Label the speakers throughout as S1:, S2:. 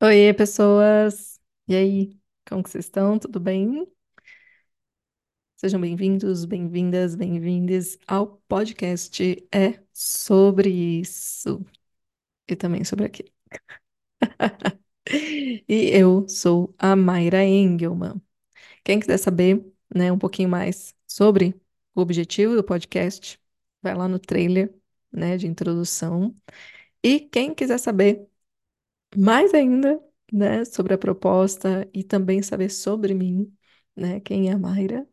S1: Oiê, pessoas! E aí, como que vocês estão? Tudo bem? Sejam bem-vindos, bem-vindas, bem-vindes ao podcast É Sobre Isso e também sobre aquilo. E eu sou a Mayra Engelmann. Quem quiser saber, né, um pouquinho mais sobre o objetivo do podcast, vai lá no trailer, né, de introdução. E quem quiser saber mais ainda, né, sobre a proposta e também saber sobre mim, né, quem é a Mayra,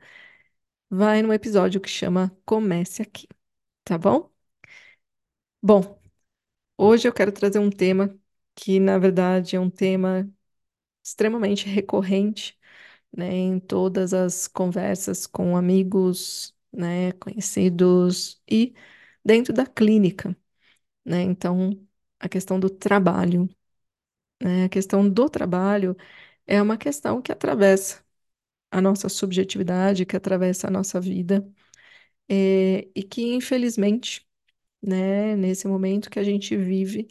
S1: vai no episódio que chama Comece Aqui, tá bom? Bom, hoje eu quero trazer um tema que, na verdade, é um tema extremamente recorrente, né, em todas as conversas com amigos, né, conhecidos e dentro da clínica, né? Então, a questão do trabalho, né? A questão do trabalho é uma questão que atravessa a nossa subjetividade, que atravessa a nossa vida, eh, e que, infelizmente, né, nesse momento que a gente vive,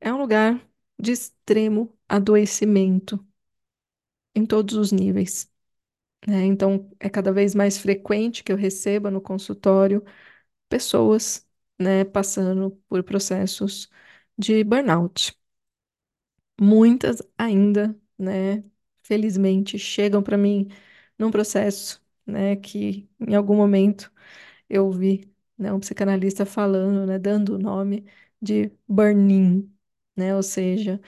S1: é um lugar de extremo adoecimento em todos os níveis, né? Então, é cada vez mais frequente que eu receba no consultório pessoas, né, passando por processos de burnout. Muitas ainda, né, felizmente, chegam para mim num processo, né, que em algum momento eu vi, né, um psicanalista falando, né, dando o nome de burn-in, né, ou seja,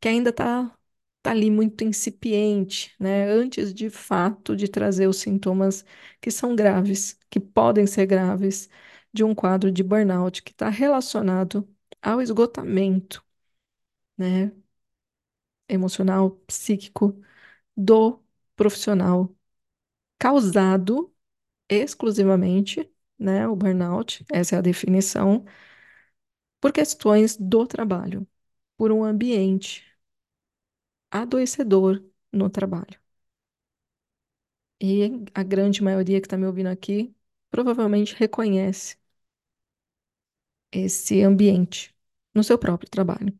S1: que ainda está tá ali muito incipiente, né, antes de fato de trazer os sintomas que são graves, que podem ser graves, de um quadro de burnout que está relacionado ao esgotamento, né, emocional, psíquico do profissional, causado exclusivamente, né, o burnout, essa é a definição, por questões do trabalho, por um ambiente adoecedor no trabalho. E a grande maioria que está me ouvindo aqui provavelmente reconhece esse ambiente no seu próprio trabalho.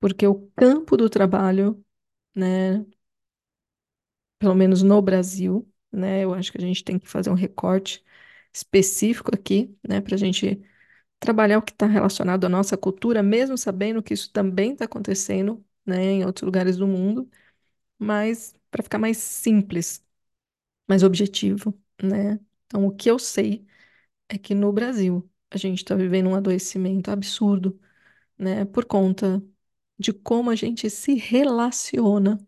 S1: Porque o campo do trabalho, né, pelo menos no Brasil, né, eu acho que a gente tem que fazer um recorte específico aqui, né, para a gente trabalhar o que está relacionado à nossa cultura, mesmo sabendo que isso também está acontecendo, né, em outros lugares do mundo, mas para ficar mais simples, mais objetivo, né? Então, o que eu sei é que no Brasil a gente está vivendo um adoecimento absurdo, né, por conta de como a gente se relaciona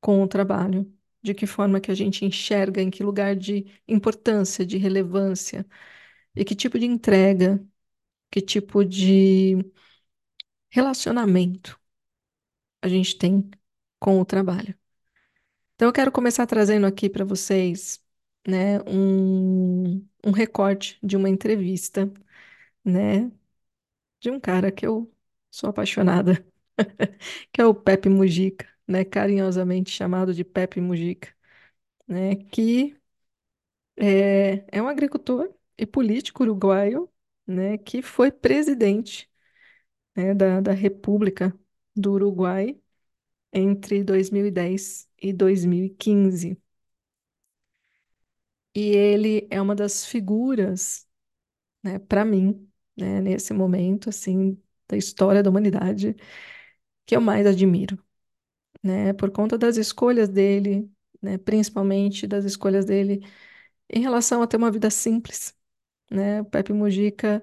S1: com o trabalho, de que forma que a gente enxerga, em que lugar de importância, de relevância, e que tipo de entrega, que tipo de relacionamento a gente tem com o trabalho. Então, eu quero começar trazendo aqui para vocês, né, um, um recorte de uma entrevista, né, de um cara que eu sou apaixonada, que é o Pepe Mujica, né, carinhosamente chamado de Pepe Mujica, né, que é, é um agricultor e político uruguaio, né, que foi presidente, né, da, da República do Uruguai entre 2010 e 2015. E ele é uma das figuras, né, para mim, né, nesse momento, assim, da história da humanidade, que eu mais admiro, né, por conta das escolhas dele, né, principalmente das escolhas dele em relação a ter uma vida simples, né, o Pepe Mujica,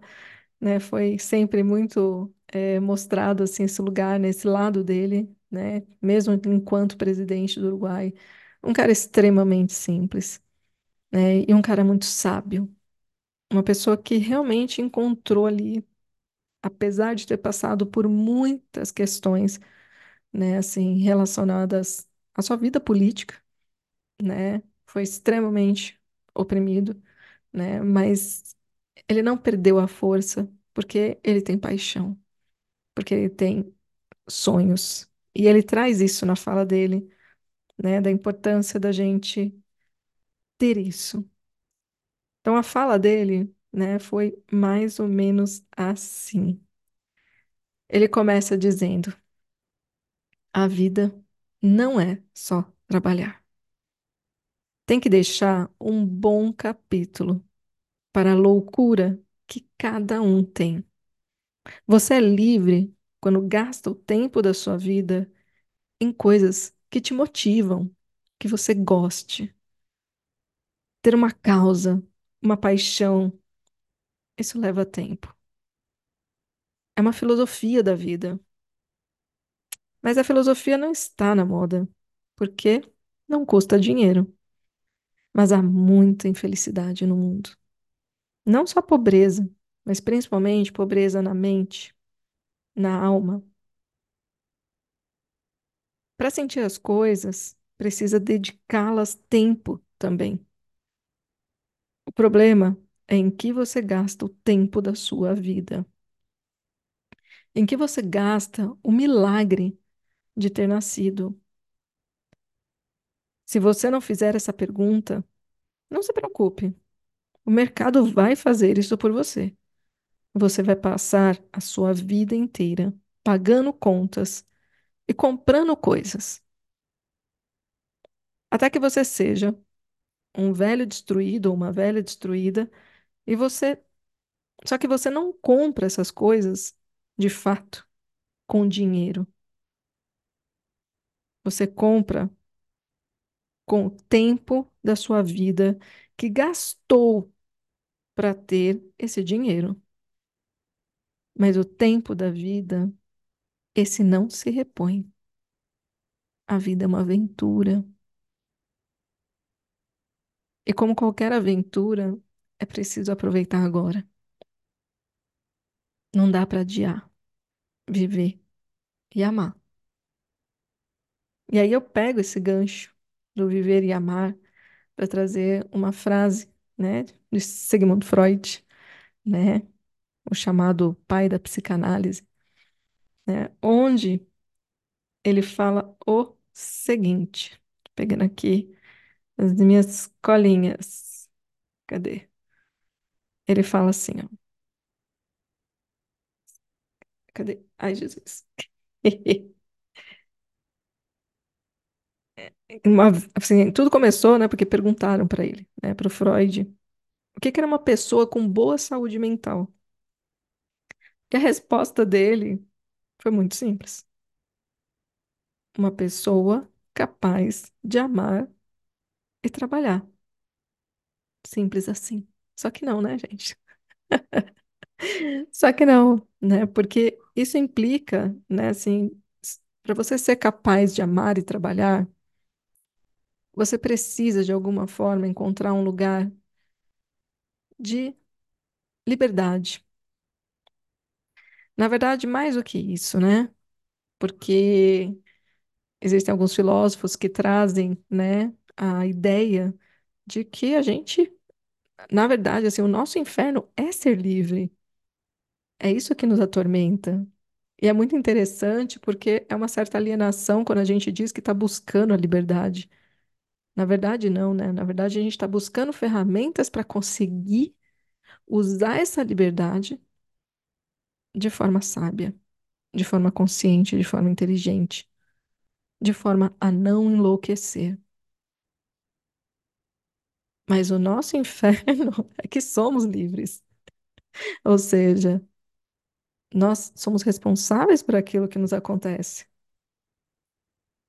S1: né, foi sempre muito eh, mostrado, assim, esse lugar, nesse lado dele, né, mesmo enquanto presidente do Uruguai, um cara extremamente simples, né, e um cara muito sábio, Uma pessoa que realmente encontrou ali, apesar de ter passado por muitas questões, né, assim, relacionadas à sua vida política, né, foi extremamente oprimido, né, mas ele não perdeu a força porque ele tem paixão, porque ele tem sonhos. E ele traz isso na fala dele, né, da importância da gente ter isso. Então a fala dele, né, foi mais ou menos assim. Ele começa dizendo: A vida não é só trabalhar. Tem que deixar um bom capítulo para a loucura que cada um tem. Você é livre quando gasta o tempo da sua vida em coisas que te motivam, que você goste. Ter uma causa, uma paixão, isso leva tempo. É uma filosofia da vida. Mas a filosofia não está na moda, porque não custa dinheiro. Mas há muita infelicidade no mundo. Não só pobreza, mas principalmente pobreza na mente, na alma. Para sentir as coisas, precisa dedicá-las tempo também. O problema em que você gasta o tempo da sua vida. Em que você gasta o milagre de ter nascido. Se você não fizer essa pergunta, não se preocupe. O mercado vai fazer isso por você. Você vai passar a sua vida inteira pagando contas e comprando coisas. Até que você seja um velho destruído ou uma velha destruída e você. Só que você não compra essas coisas de fato com dinheiro. Você compra com o tempo da sua vida que gastou para ter esse dinheiro. Mas o tempo da vida, esse não se repõe. A vida é uma aventura. E como qualquer aventura, é preciso aproveitar agora. Não dá para adiar, viver e amar. E aí eu pego esse gancho do viver e amar para trazer uma frase, né, de Sigmund Freud, né, o chamado pai da psicanálise, né, onde ele fala o seguinte, pegando aqui as minhas colinhas, cadê? Ele fala assim, ó, cadê? Ai, Jesus. Uma, assim, tudo começou, né, porque perguntaram para ele, né, para o Freud, o que que era uma pessoa com boa saúde mental? E a resposta dele foi muito simples. Uma pessoa capaz de amar e trabalhar. Simples assim. Só que não, né, gente? Só que não, né? Porque isso implica, né, assim, para você ser capaz de amar e trabalhar, você precisa, de alguma forma, encontrar um lugar de liberdade. Na verdade, mais do que isso, né? Porque existem alguns filósofos que trazem, né, a ideia de que a gente, na verdade, assim, o nosso inferno é ser livre. É isso que nos atormenta. E é muito interessante porque é uma certa alienação quando a gente diz que está buscando a liberdade. Na verdade, não, né? Na verdade, a gente está buscando ferramentas para conseguir usar essa liberdade de forma sábia, de forma consciente, de forma inteligente, de forma a não enlouquecer. Mas o nosso inferno é que somos livres. Ou seja, nós somos responsáveis por aquilo que nos acontece.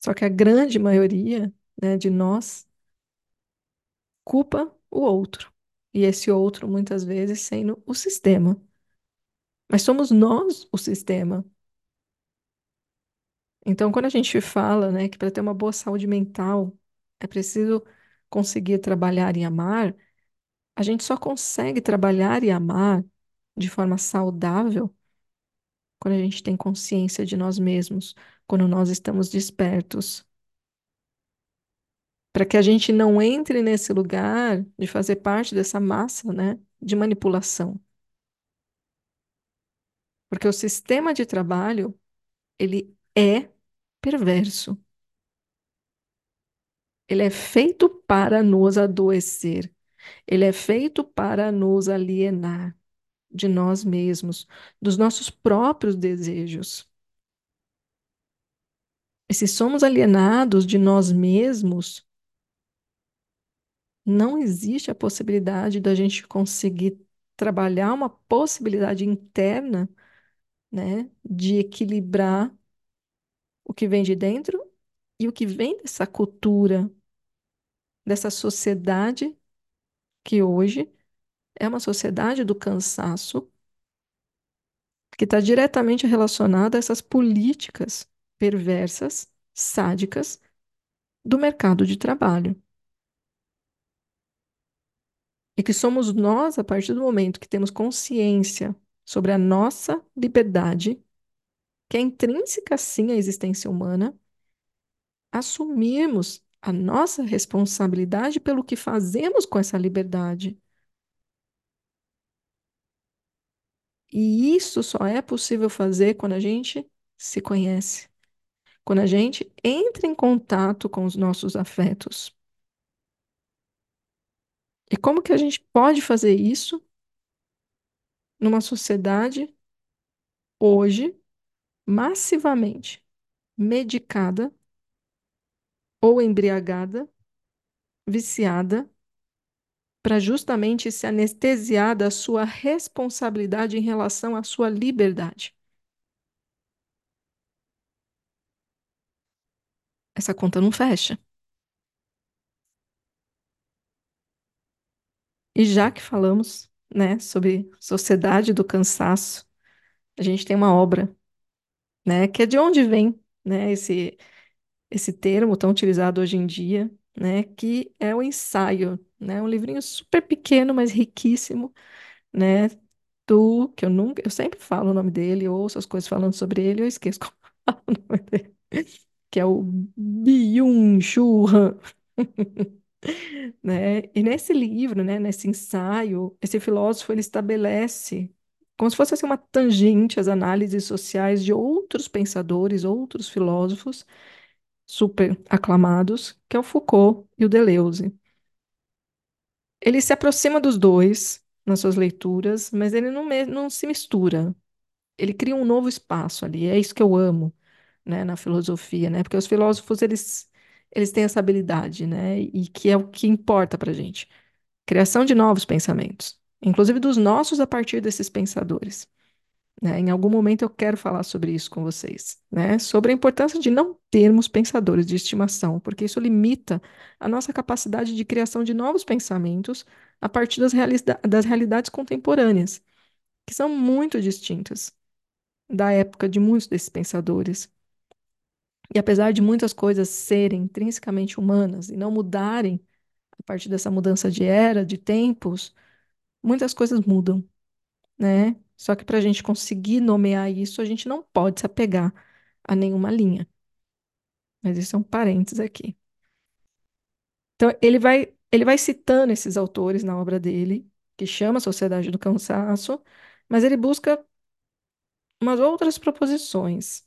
S1: Só que a grande maioria, né, de nós culpa o outro. E esse outro, muitas vezes, sendo o sistema. Mas somos nós o sistema. Então, quando a gente fala, né, que para ter uma boa saúde mental é preciso conseguir trabalhar e amar, a gente só consegue trabalhar e amar de forma saudável quando a gente tem consciência de nós mesmos, quando nós estamos despertos. Para que a gente não entre nesse lugar de fazer parte dessa massa, né, de manipulação. Porque o sistema de trabalho, ele é perverso. Ele é feito para nos adoecer. Ele é feito para nos alienar de nós mesmos, dos nossos próprios desejos. E se somos alienados de nós mesmos, não existe a possibilidade da gente conseguir trabalhar uma possibilidade interna, né, de equilibrar o que vem de dentro e o que vem dessa cultura, dessa sociedade que hoje é uma sociedade do cansaço, que está diretamente relacionada a essas políticas perversas, sádicas do mercado de trabalho. E que somos nós, a partir do momento que temos consciência sobre a nossa liberdade, que é intrínseca sim à existência humana, assumirmos a nossa responsabilidade pelo que fazemos com essa liberdade. E isso só é possível fazer quando a gente se conhece, quando a gente entra em contato com os nossos afetos. E como que a gente pode fazer isso numa sociedade hoje massivamente medicada ou embriagada, viciada, para justamente se anestesiar da sua responsabilidade em relação à sua liberdade. Essa conta não fecha. E já que falamos, né, sobre sociedade do cansaço, a gente tem uma obra, né, que é de onde vem, né, esse esse termo tão utilizado hoje em dia, né, que é o ensaio, né, um livrinho super pequeno, mas riquíssimo, né, do que eu nunca, eu sempre falo o nome dele, ouço as coisas falando sobre ele, eu esqueço como fala o nome dele, que é o Byung-Chul Han. né? E nesse livro, né, nesse ensaio, esse filósofo ele estabelece como se fosse assim, uma tangente às análises sociais de outros pensadores, outros filósofos super aclamados, que é o Foucault e o Deleuze. Ele se aproxima dos dois nas suas leituras, mas ele não, não se mistura. Ele cria um novo espaço ali. É isso que eu amo, né, na filosofia, né? Porque os filósofos eles eles têm essa habilidade, né? E que é o que importa para gente. Criação de novos pensamentos, inclusive dos nossos a partir desses pensadores. Né? Em algum momento eu quero falar sobre isso com vocês, né? Sobre a importância de não termos pensadores de estimação, porque isso limita a nossa capacidade de criação de novos pensamentos a partir das, das realidades contemporâneas, que são muito distintas da época de muitos desses pensadores. E apesar de muitas coisas serem intrinsecamente humanas e não mudarem a partir dessa mudança de era, de tempos, muitas coisas mudam, né? Só que para a gente conseguir nomear isso, a gente não pode se apegar a nenhuma linha. Mas isso é um parênteses aqui. Então, ele vai, ele vai citando esses autores na obra dele, que chama Sociedade do Cansaço, mas ele busca umas outras proposições.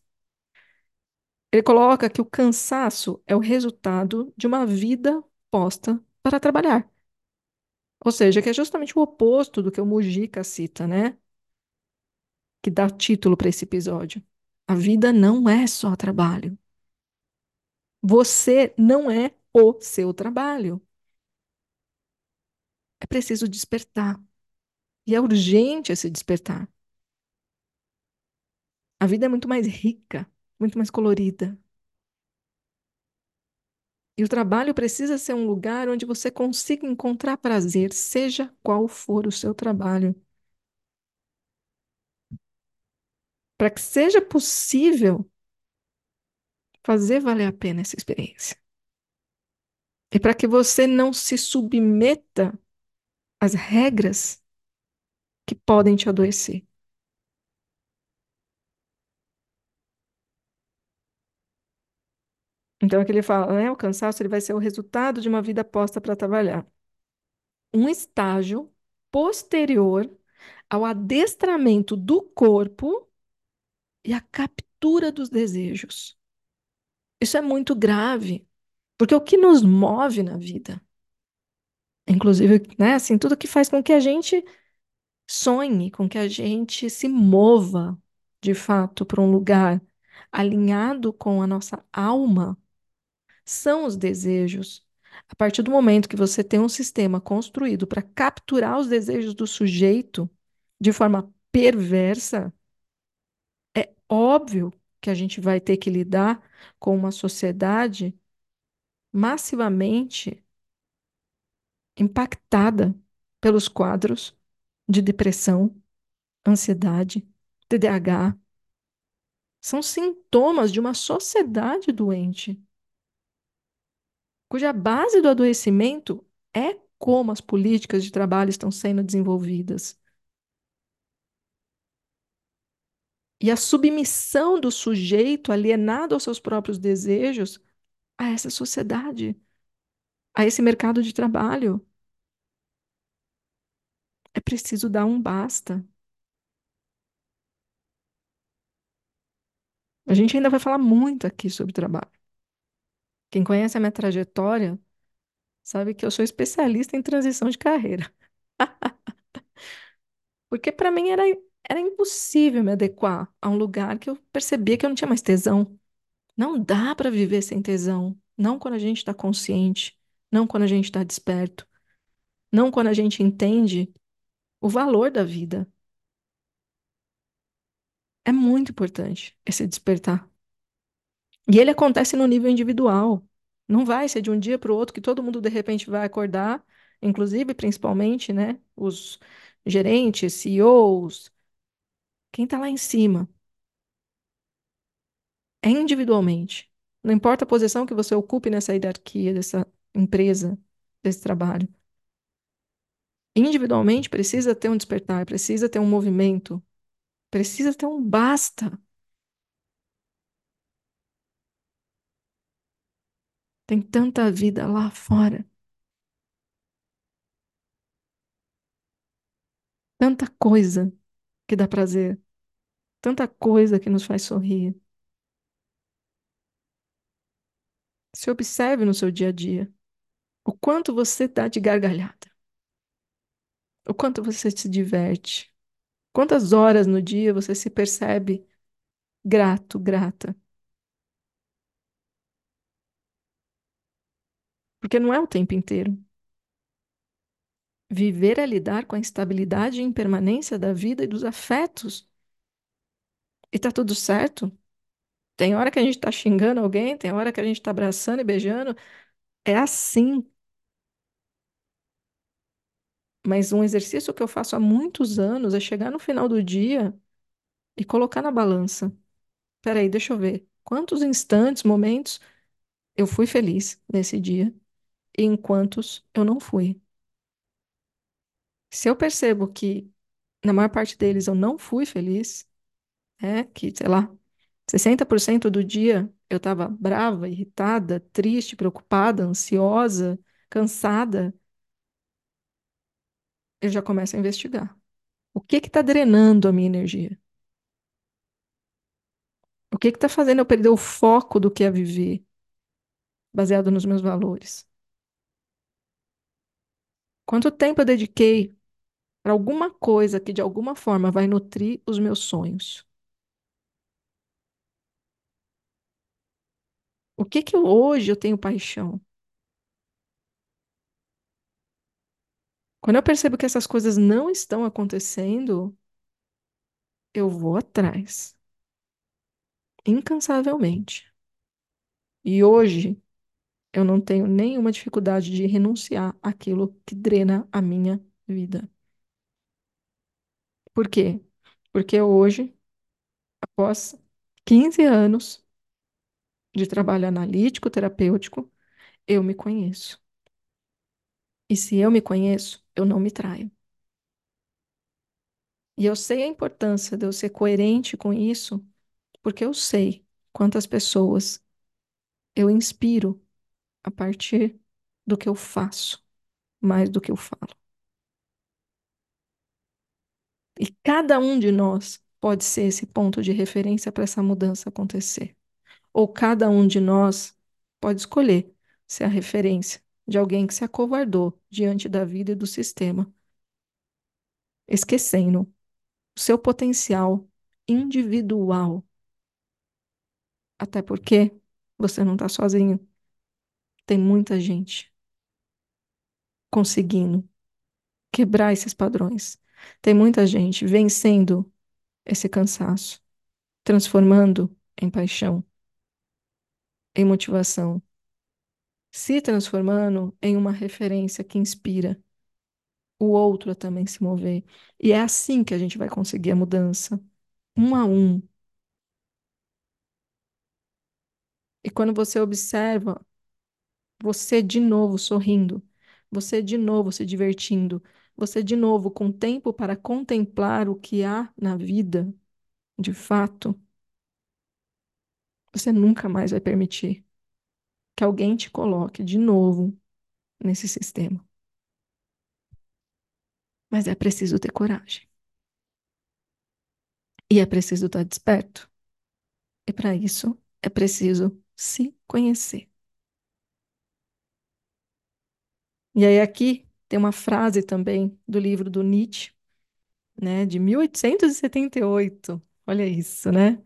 S1: Ele coloca que o cansaço é o resultado de uma vida posta para trabalhar. Ou seja, que é justamente o oposto do que o Mujica cita, né? Que dá título para esse episódio. A vida não é só trabalho. Você não é o seu trabalho. É preciso despertar. E é urgente esse despertar. A vida é muito mais rica, muito mais colorida. E o trabalho precisa ser um lugar onde você consiga encontrar prazer, seja qual for o seu trabalho. Para que seja possível fazer valer a pena essa experiência. E para que você não se submeta às regras que podem te adoecer. Então, aqui ele fala, né? O cansaço ele vai ser o resultado de uma vida posta para trabalhar. Um estágio posterior ao adestramento do corpo e a captura dos desejos. Isso é muito grave, porque o que nos move na vida, inclusive, né, assim, tudo que faz com que a gente sonhe, com que a gente se mova de fato para um lugar alinhado com a nossa alma, são os desejos. A partir do momento que você tem um sistema construído para capturar os desejos do sujeito de forma perversa, óbvio que a gente vai ter que lidar com uma sociedade massivamente impactada pelos quadros de depressão, ansiedade, TDAH. São sintomas de uma sociedade doente, cuja base do adoecimento é como as políticas de trabalho estão sendo desenvolvidas. E a submissão do sujeito alienado aos seus próprios desejos a essa sociedade, a esse mercado de trabalho. É preciso dar um basta. A gente ainda vai falar muito aqui sobre trabalho. Quem conhece a minha trajetória sabe que eu sou especialista em transição de carreira. Porque para mim era, era impossível me adequar a um lugar que eu percebia que eu não tinha mais tesão. Não dá para viver sem tesão. Não quando a gente está consciente, não quando a gente está desperto, não quando a gente entende o valor da vida. É muito importante esse despertar. E ele acontece no nível individual. Não vai ser de um dia para o outro que todo mundo de repente vai acordar, inclusive, principalmente, né, os gerentes, CEOs, quem está lá em cima. É individualmente. Não importa a posição que você ocupe nessa hierarquia dessa empresa, desse trabalho. Individualmente precisa ter um despertar, precisa ter um movimento, precisa ter um basta. Tem tanta vida lá fora. Tanta coisa que dá prazer. Tanta coisa que nos faz sorrir. Se observe no seu dia a dia o quanto você dá de gargalhada. O quanto você se diverte. Quantas horas no dia você se percebe grato, grata. Porque não é o tempo inteiro. Viver é lidar com a instabilidade e impermanência da vida e dos afetos. E tá tudo certo. Tem hora que a gente tá xingando alguém, tem hora que a gente tá abraçando e beijando. É assim. Mas um exercício que eu faço há muitos anos é chegar no final do dia e colocar na balança. Peraí, deixa eu ver. Quantos instantes, momentos eu fui feliz nesse dia e em quantos eu não fui? Se eu percebo que na maior parte deles eu não fui feliz, né? Que, sei lá, 60% do dia eu estava brava, irritada, triste, preocupada, ansiosa, cansada, eu já começo a investigar. O que que está drenando a minha energia? O que que está fazendo eu perder o foco do que é viver, baseado nos meus valores? Quanto tempo eu dediquei para alguma coisa que de alguma forma vai nutrir os meus sonhos? O que que eu- hoje eu tenho paixão? Quando eu percebo que essas coisas não estão acontecendo, eu vou atrás, incansavelmente. E hoje eu não tenho nenhuma dificuldade de renunciar àquilo que drena a minha vida. Por quê? Porque hoje, após 15 anos de trabalho analítico, terapêutico, eu me conheço. E se eu me conheço, eu não me traio. E eu sei a importância de eu ser coerente com isso, porque eu sei quantas pessoas eu inspiro a partir do que eu faço, mais do que eu falo. E cada um de nós pode ser esse ponto de referência para essa mudança acontecer. Ou cada um de nós pode escolher ser a referência de alguém que se acovardou diante da vida e do sistema, esquecendo o seu potencial individual Até porque você não está sozinho. Tem muita gente conseguindo quebrar esses padrões. Tem muita gente vencendo esse cansaço, transformando em paixão, em motivação, se transformando em uma referência que inspira o outro a também se mover. E é assim que a gente vai conseguir a mudança, um a um. E quando você observa você de novo sorrindo, você de novo se divertindo, você de novo com tempo para contemplar o que há na vida, de fato, você nunca mais vai permitir que alguém te coloque de novo nesse sistema. Mas é preciso ter coragem. E é preciso estar desperto. E para isso é preciso se conhecer. E aí aqui tem uma frase também do livro do Nietzsche, né, de 1878. Olha isso, né?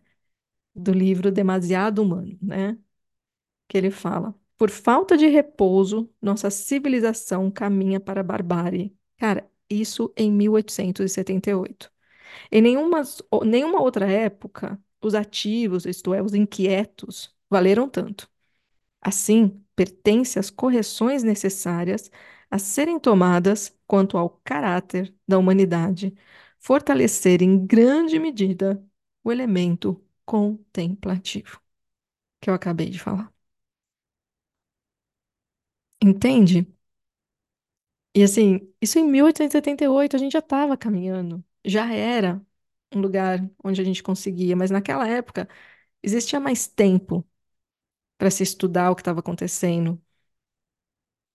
S1: Do livro Demasiado Humano, né? Que ele fala: Por falta de repouso, nossa civilização caminha para a barbárie. Cara, isso em 1878. Em nenhuma, nenhuma outra época, os ativos, isto é, os inquietos, valeram tanto. Assim, pertence às correções necessárias a serem tomadas quanto ao caráter da humanidade, fortalecer em grande medida o elemento contemplativo, que eu acabei de falar. Entende? E assim, isso em 1878 a gente já estava caminhando, já era um lugar onde a gente conseguia, mas naquela época existia mais tempo para se estudar o que estava acontecendo.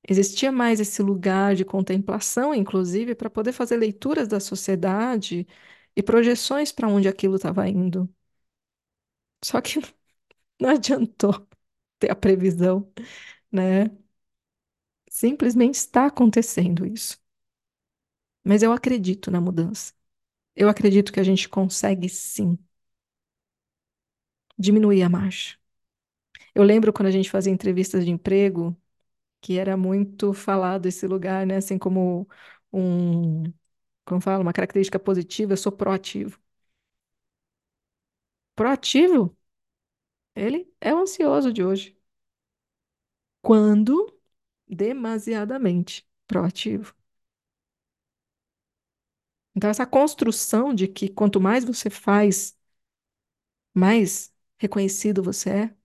S1: Existia mais esse lugar de contemplação, inclusive, para poder fazer leituras da sociedade e projeções para onde aquilo estava indo. Só que não adiantou ter a previsão, né? Simplesmente está acontecendo isso. Mas eu acredito na mudança. Eu acredito que a gente consegue sim diminuir a marcha. Eu lembro quando a gente fazia entrevistas de emprego, que era muito falado esse lugar, né? Assim como um, como fala, uma característica positiva, eu sou proativo. Proativo, ele é o ansioso de hoje. Quando demasiadamente proativo. Então, essa construção de que quanto mais você faz, mais reconhecido você é,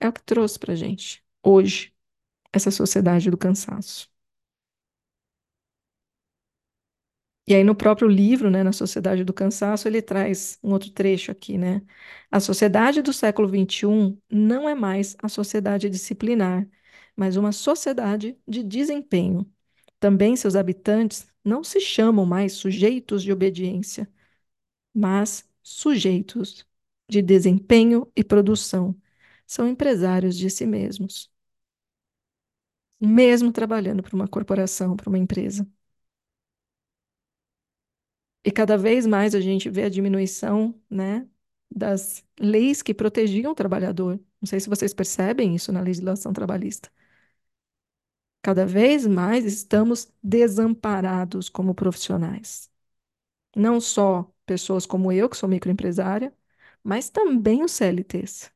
S1: é o que trouxe para gente hoje essa sociedade do cansaço. E aí, no próprio livro, né, na Sociedade do Cansaço, ele traz um outro trecho aqui, né? A sociedade do século XXI não é mais a sociedade disciplinar, mas uma sociedade de desempenho. Também seus habitantes não se chamam mais sujeitos de obediência, mas sujeitos de desempenho e produção. São empresários de si mesmos, mesmo trabalhando para uma corporação, para uma empresa. E cada vez mais a gente vê a diminuição, né, das leis que protegiam o trabalhador. Não sei se vocês percebem isso na legislação trabalhista. Cada vez mais estamos desamparados como profissionais. Não só pessoas como eu, que sou microempresária, mas também os CLTs.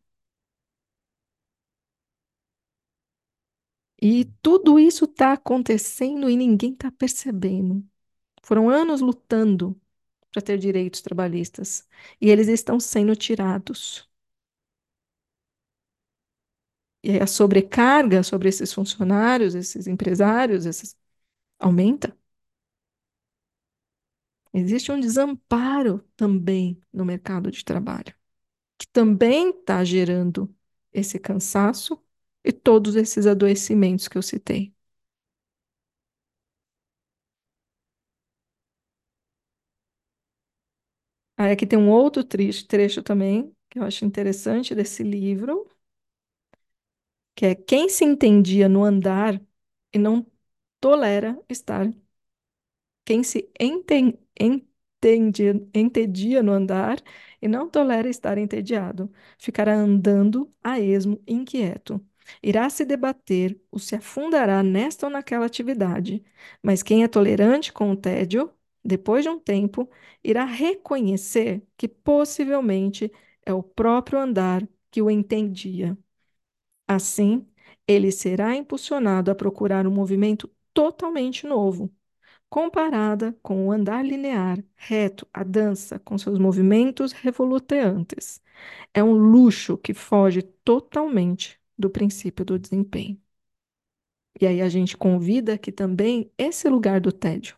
S1: E tudo isso está acontecendo e ninguém está percebendo. Foram anos lutando para ter direitos trabalhistas e eles estão sendo tirados. E a sobrecarga sobre esses funcionários, esses empresários, esses... aumenta. Existe um desamparo também no mercado de trabalho, que também está gerando esse cansaço e todos esses adoecimentos que eu citei. Aí aqui tem um outro trecho, também, que eu acho interessante desse livro, que é quem se entendia no andar e não tolera estar. Quem se enten, entendia no andar e não tolera estar entediado. Ficará andando a esmo, inquieto. Irá se debater ou se afundará nesta ou naquela atividade. Mas quem é tolerante com o tédio, depois de um tempo, irá reconhecer que possivelmente é o próprio andar que o entendia. Assim, ele será impulsionado a procurar um movimento totalmente novo, comparada com o andar linear, reto, a dança, com seus movimentos revoluteantes. É um luxo que foge totalmente do princípio do desempenho. E aí a gente convida aqui também esse lugar do tédio,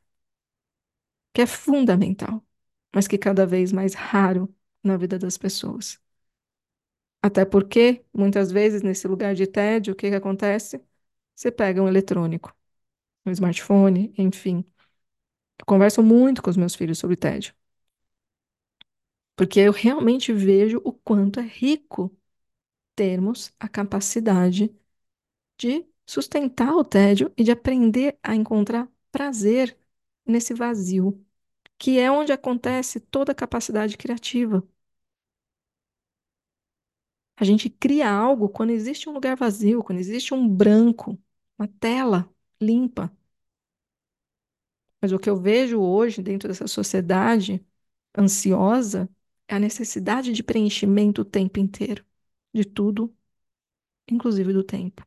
S1: que é fundamental, mas que cada vez mais raro na vida das pessoas. Até porque, muitas vezes, nesse lugar de tédio, o que que acontece? Você pega um eletrônico, um smartphone, enfim. Eu converso muito com os meus filhos sobre tédio. Porque eu realmente vejo o quanto é rico termos a capacidade de sustentar o tédio e de aprender a encontrar prazer nesse vazio, que é onde acontece toda a capacidade criativa. A gente cria algo quando existe um lugar vazio, quando existe um branco, uma tela limpa. Mas o que eu vejo hoje dentro dessa sociedade ansiosa é a necessidade de preenchimento o tempo inteiro, de tudo, inclusive do tempo.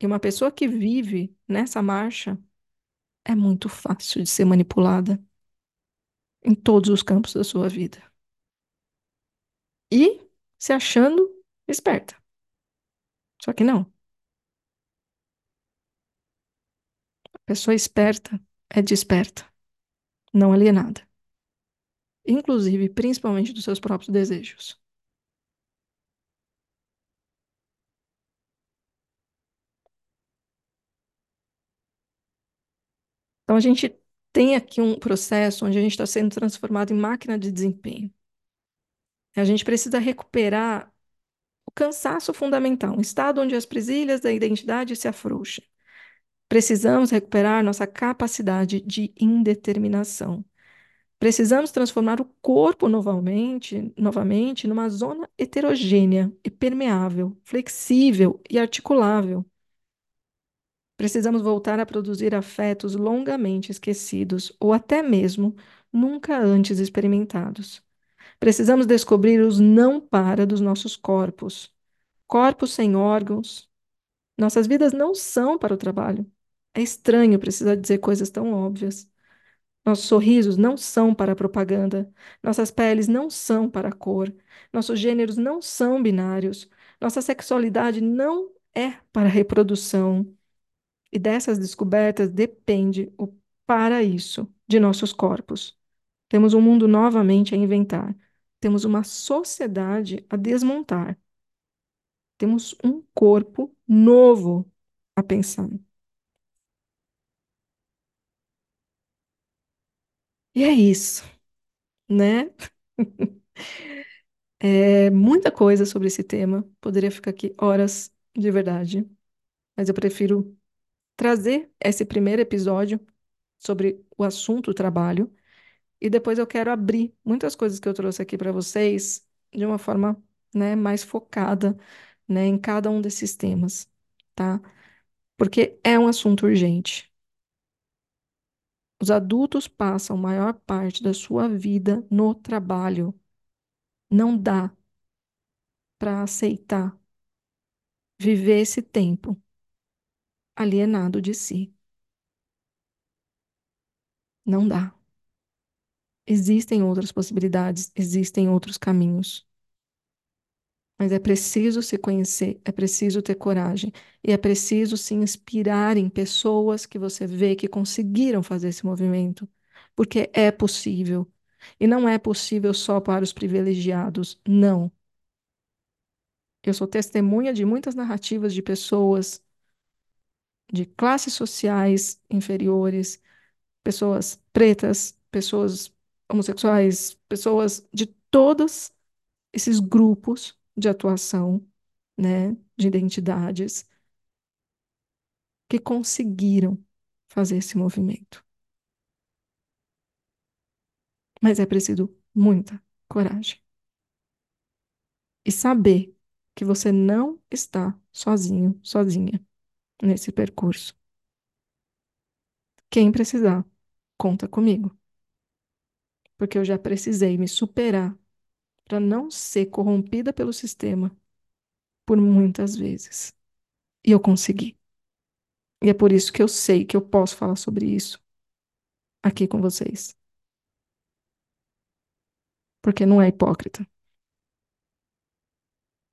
S1: E uma pessoa que vive nessa marcha é muito fácil de ser manipulada em todos os campos da sua vida. E se achando esperta. Só que não. A pessoa esperta é desperta, não alienada. Inclusive, principalmente dos seus próprios desejos. Então, a gente tem aqui um processo onde a gente está sendo transformado em máquina de desempenho. A gente precisa recuperar o cansaço fundamental, um estado onde as presilhas da identidade se afrouxam. Precisamos recuperar nossa capacidade de indeterminação. Precisamos transformar o corpo novamente, novamente numa zona heterogênea e permeável, flexível e articulável. Precisamos voltar a produzir afetos longamente esquecidos ou até mesmo nunca antes experimentados. Precisamos descobrir os não para dos nossos corpos. Corpos sem órgãos. Nossas vidas não são para o trabalho. É estranho precisar dizer coisas tão óbvias. Nossos sorrisos não são para a propaganda. Nossas peles não são para a cor. Nossos gêneros não são binários. Nossa sexualidade não é para a reprodução. E dessas descobertas depende o para isso de nossos corpos. Temos um mundo novamente a inventar. Temos uma sociedade a desmontar. Temos um corpo novo a pensar. E é isso, né? É muita coisa sobre esse tema. Poderia ficar aqui horas de verdade, mas eu prefiro trazer esse primeiro episódio sobre o assunto trabalho e depois eu quero abrir muitas coisas que eu trouxe aqui para vocês de uma forma, né, mais focada, né, em cada um desses temas, tá? Porque é um assunto urgente. Os adultos passam a maior parte da sua vida no trabalho. Não dá para aceitar viver esse tempo alienado de si. Não dá. Existem outras possibilidades, existem outros caminhos. Mas é preciso se conhecer, é preciso ter coragem e é preciso se inspirar em pessoas que você vê que conseguiram fazer esse movimento, porque é possível. E não é possível só para os privilegiados, não. Eu sou testemunha de muitas narrativas de pessoas de classes sociais inferiores, pessoas pretas, pessoas homossexuais, pessoas de todos esses grupos de atuação, né, de identidades, que conseguiram fazer esse movimento. Mas é preciso muita coragem. E saber que você não está sozinho, sozinha nesse percurso. Quem precisar, conta comigo. Porque eu já precisei me superar para não ser corrompida pelo sistema por muitas vezes. E eu consegui. E é por isso que eu sei que eu posso falar sobre isso aqui com vocês. Porque não é hipócrita.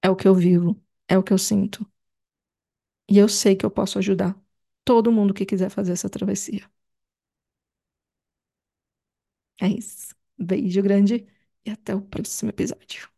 S1: É o que eu vivo, é o que eu sinto. E eu sei que eu posso ajudar todo mundo que quiser fazer essa travessia. É isso. Beijo grande e até o próximo episódio.